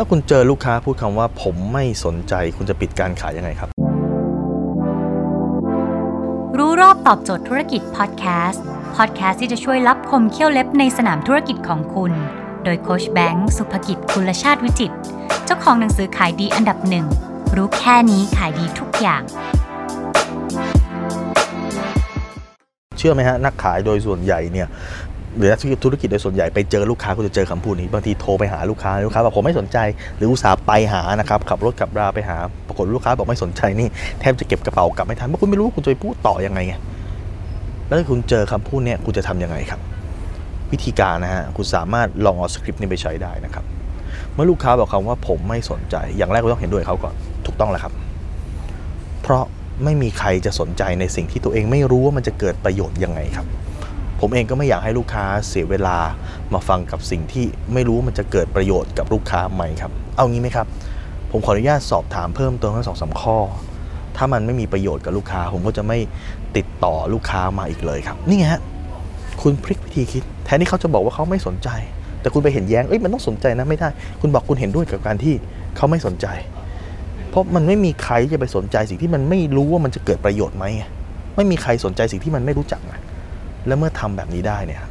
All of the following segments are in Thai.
ถ้าคุณเจอลูกค้าพูดคำว่าผมไม่สนใจ คุณจะปิดการขายยังไงครับ รู้รอบตอบโจทย์ธุรกิจพอดแคสต์พอดแคสต์ที่จะช่วยรับคมเขี้ยวเล็บในสนามธุรกิจของคุณ โดยโคชแบงค์สุภกิจคุณชาติวิจิต เจ้าของหนังสือขายดีอันดับหนึ่งรู้แค่นี้ขายดีทุกอย่าง เชื่อไหมฮะนักขายโดยส่วนใหญ่เนี่ย หรือธุรกิจโดยส่วนใหญ่ไปเจอลูกค้าก็จะเจอคำพูดนี้บางทีโทรไปหาลูกค้าลูกค้าบอกผมไม่สนใจหรืออุตส่าห์ไปหานะครับขับรถขับราไปหา ปรากฏลูกค้าบอกไม่สนใจนี่แทบจะเก็บกระเป๋ากลับไม่ทันเพราะคุณไม่รู้คุณจะไปพูดต่อยังไงไงแล้วถ้าคุณเจอคำพูดเนี่ยคุณจะทำยังไงครับ วิธีการนะฮะคุณสามารถลองเอาสคริปต์นี้ไปใช้ได้นะครับเมื่อลูกค้าบอกคำว่าผมไม่สนใจ อย่างแรกคุณต้องเห็นด้วยเขาก่อนถูกต้องแล้วครับ เพราะไม่มีใครจะสนใจในสิ่งที่ตัวเองไม่รู้ว่ามันจะเกิดประโยชน์ยังไงครับ ผมเองก็ไม่อยากให้ลูกค้าเสียเวลามาฟังกับสิ่งที่ไม่รู้มันจะเกิดประโยชน์กับลูกค้าไหมครับ เอางี้ไหมครับ ผมขออนุญาตสอบถามเพิ่มเติมทั้งสองสาข้อ ถ้ามันไม่มีประโยชน์กับลูกค้า ผมก็จะไม่ติดต่อลูกค้ามาอีกเลยครับ นี่ไงฮะคุณพลิกวิธีคิด แทนที่เขาจะบอกว่าเขาไม่สนใจ แต่คุณไปเห็นแย้งเอ้ยมันต้องสนใจนะไม่ได้ คุณบอกคุณเห็นด้วยกับการที่เขาไม่สนใจ เพราะมันไม่มีใครจะไปสนใจสิ่งที่มันไม่รู้ว่ามันจะเกิดประโยชน์ไหมไงไม่มีใครสนใจสิ่งที่มันไม่รู้จักไง แล้วเมื่อทำแบบนี้ได้เนี่ย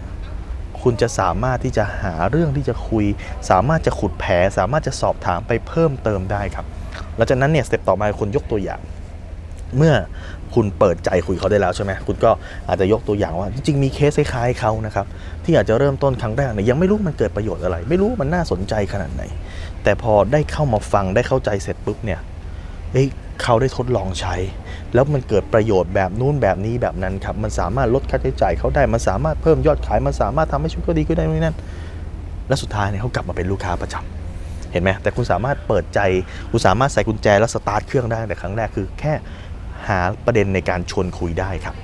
คุณจะสามารถที่จะหาเรื่องที่จะคุย สามารถจะขุดแผลสามารถจะสอบถามไปเพิ่มเติมได้ครับหลังจากนั้นเนี่ยสเต็ปต่อมาคุณยกตัวอย่าง เมื่อคุณเปิดใจคุยเขาได้แล้วใช่ไหมคุณก็อาจจะยกตัวอย่างว่า จริงๆมีเคสคล้ายๆเขานะครับที่อาจจะเริ่มต้นครั้งแรกเนี่ยยังไม่รู้มันเกิดประโยชน์อะไร ไม่รู้มันน่าสนใจขนาดไหน แต่พอได้เข้ามาฟังได้เข้าใจเสร็จปุ๊บเนี่ยเอ้ย เขาได้ทดลองใช้ แล้วมันเกิดประโยชน์แบบนู้นแบบนี้แบบนั้นครับ มันสามารถลดค่าใช้จ่ายเขาได้ มันสามารถเพิ่มยอดขาย มันสามารถทำให้ชีวิตเขาดีขึ้นได้นู่นนั่น และสุดท้ายเนี่ยเขากลับมาเป็นลูกค้าประจำเห็นไหมแต่คุณสามารถเปิดใจ คุณสามารถใส่กุญแจแล้วสตาร์ทเครื่องได้แต่ครั้งแรกคือแค่หาประเด็นในการชวนคุยได้ครับ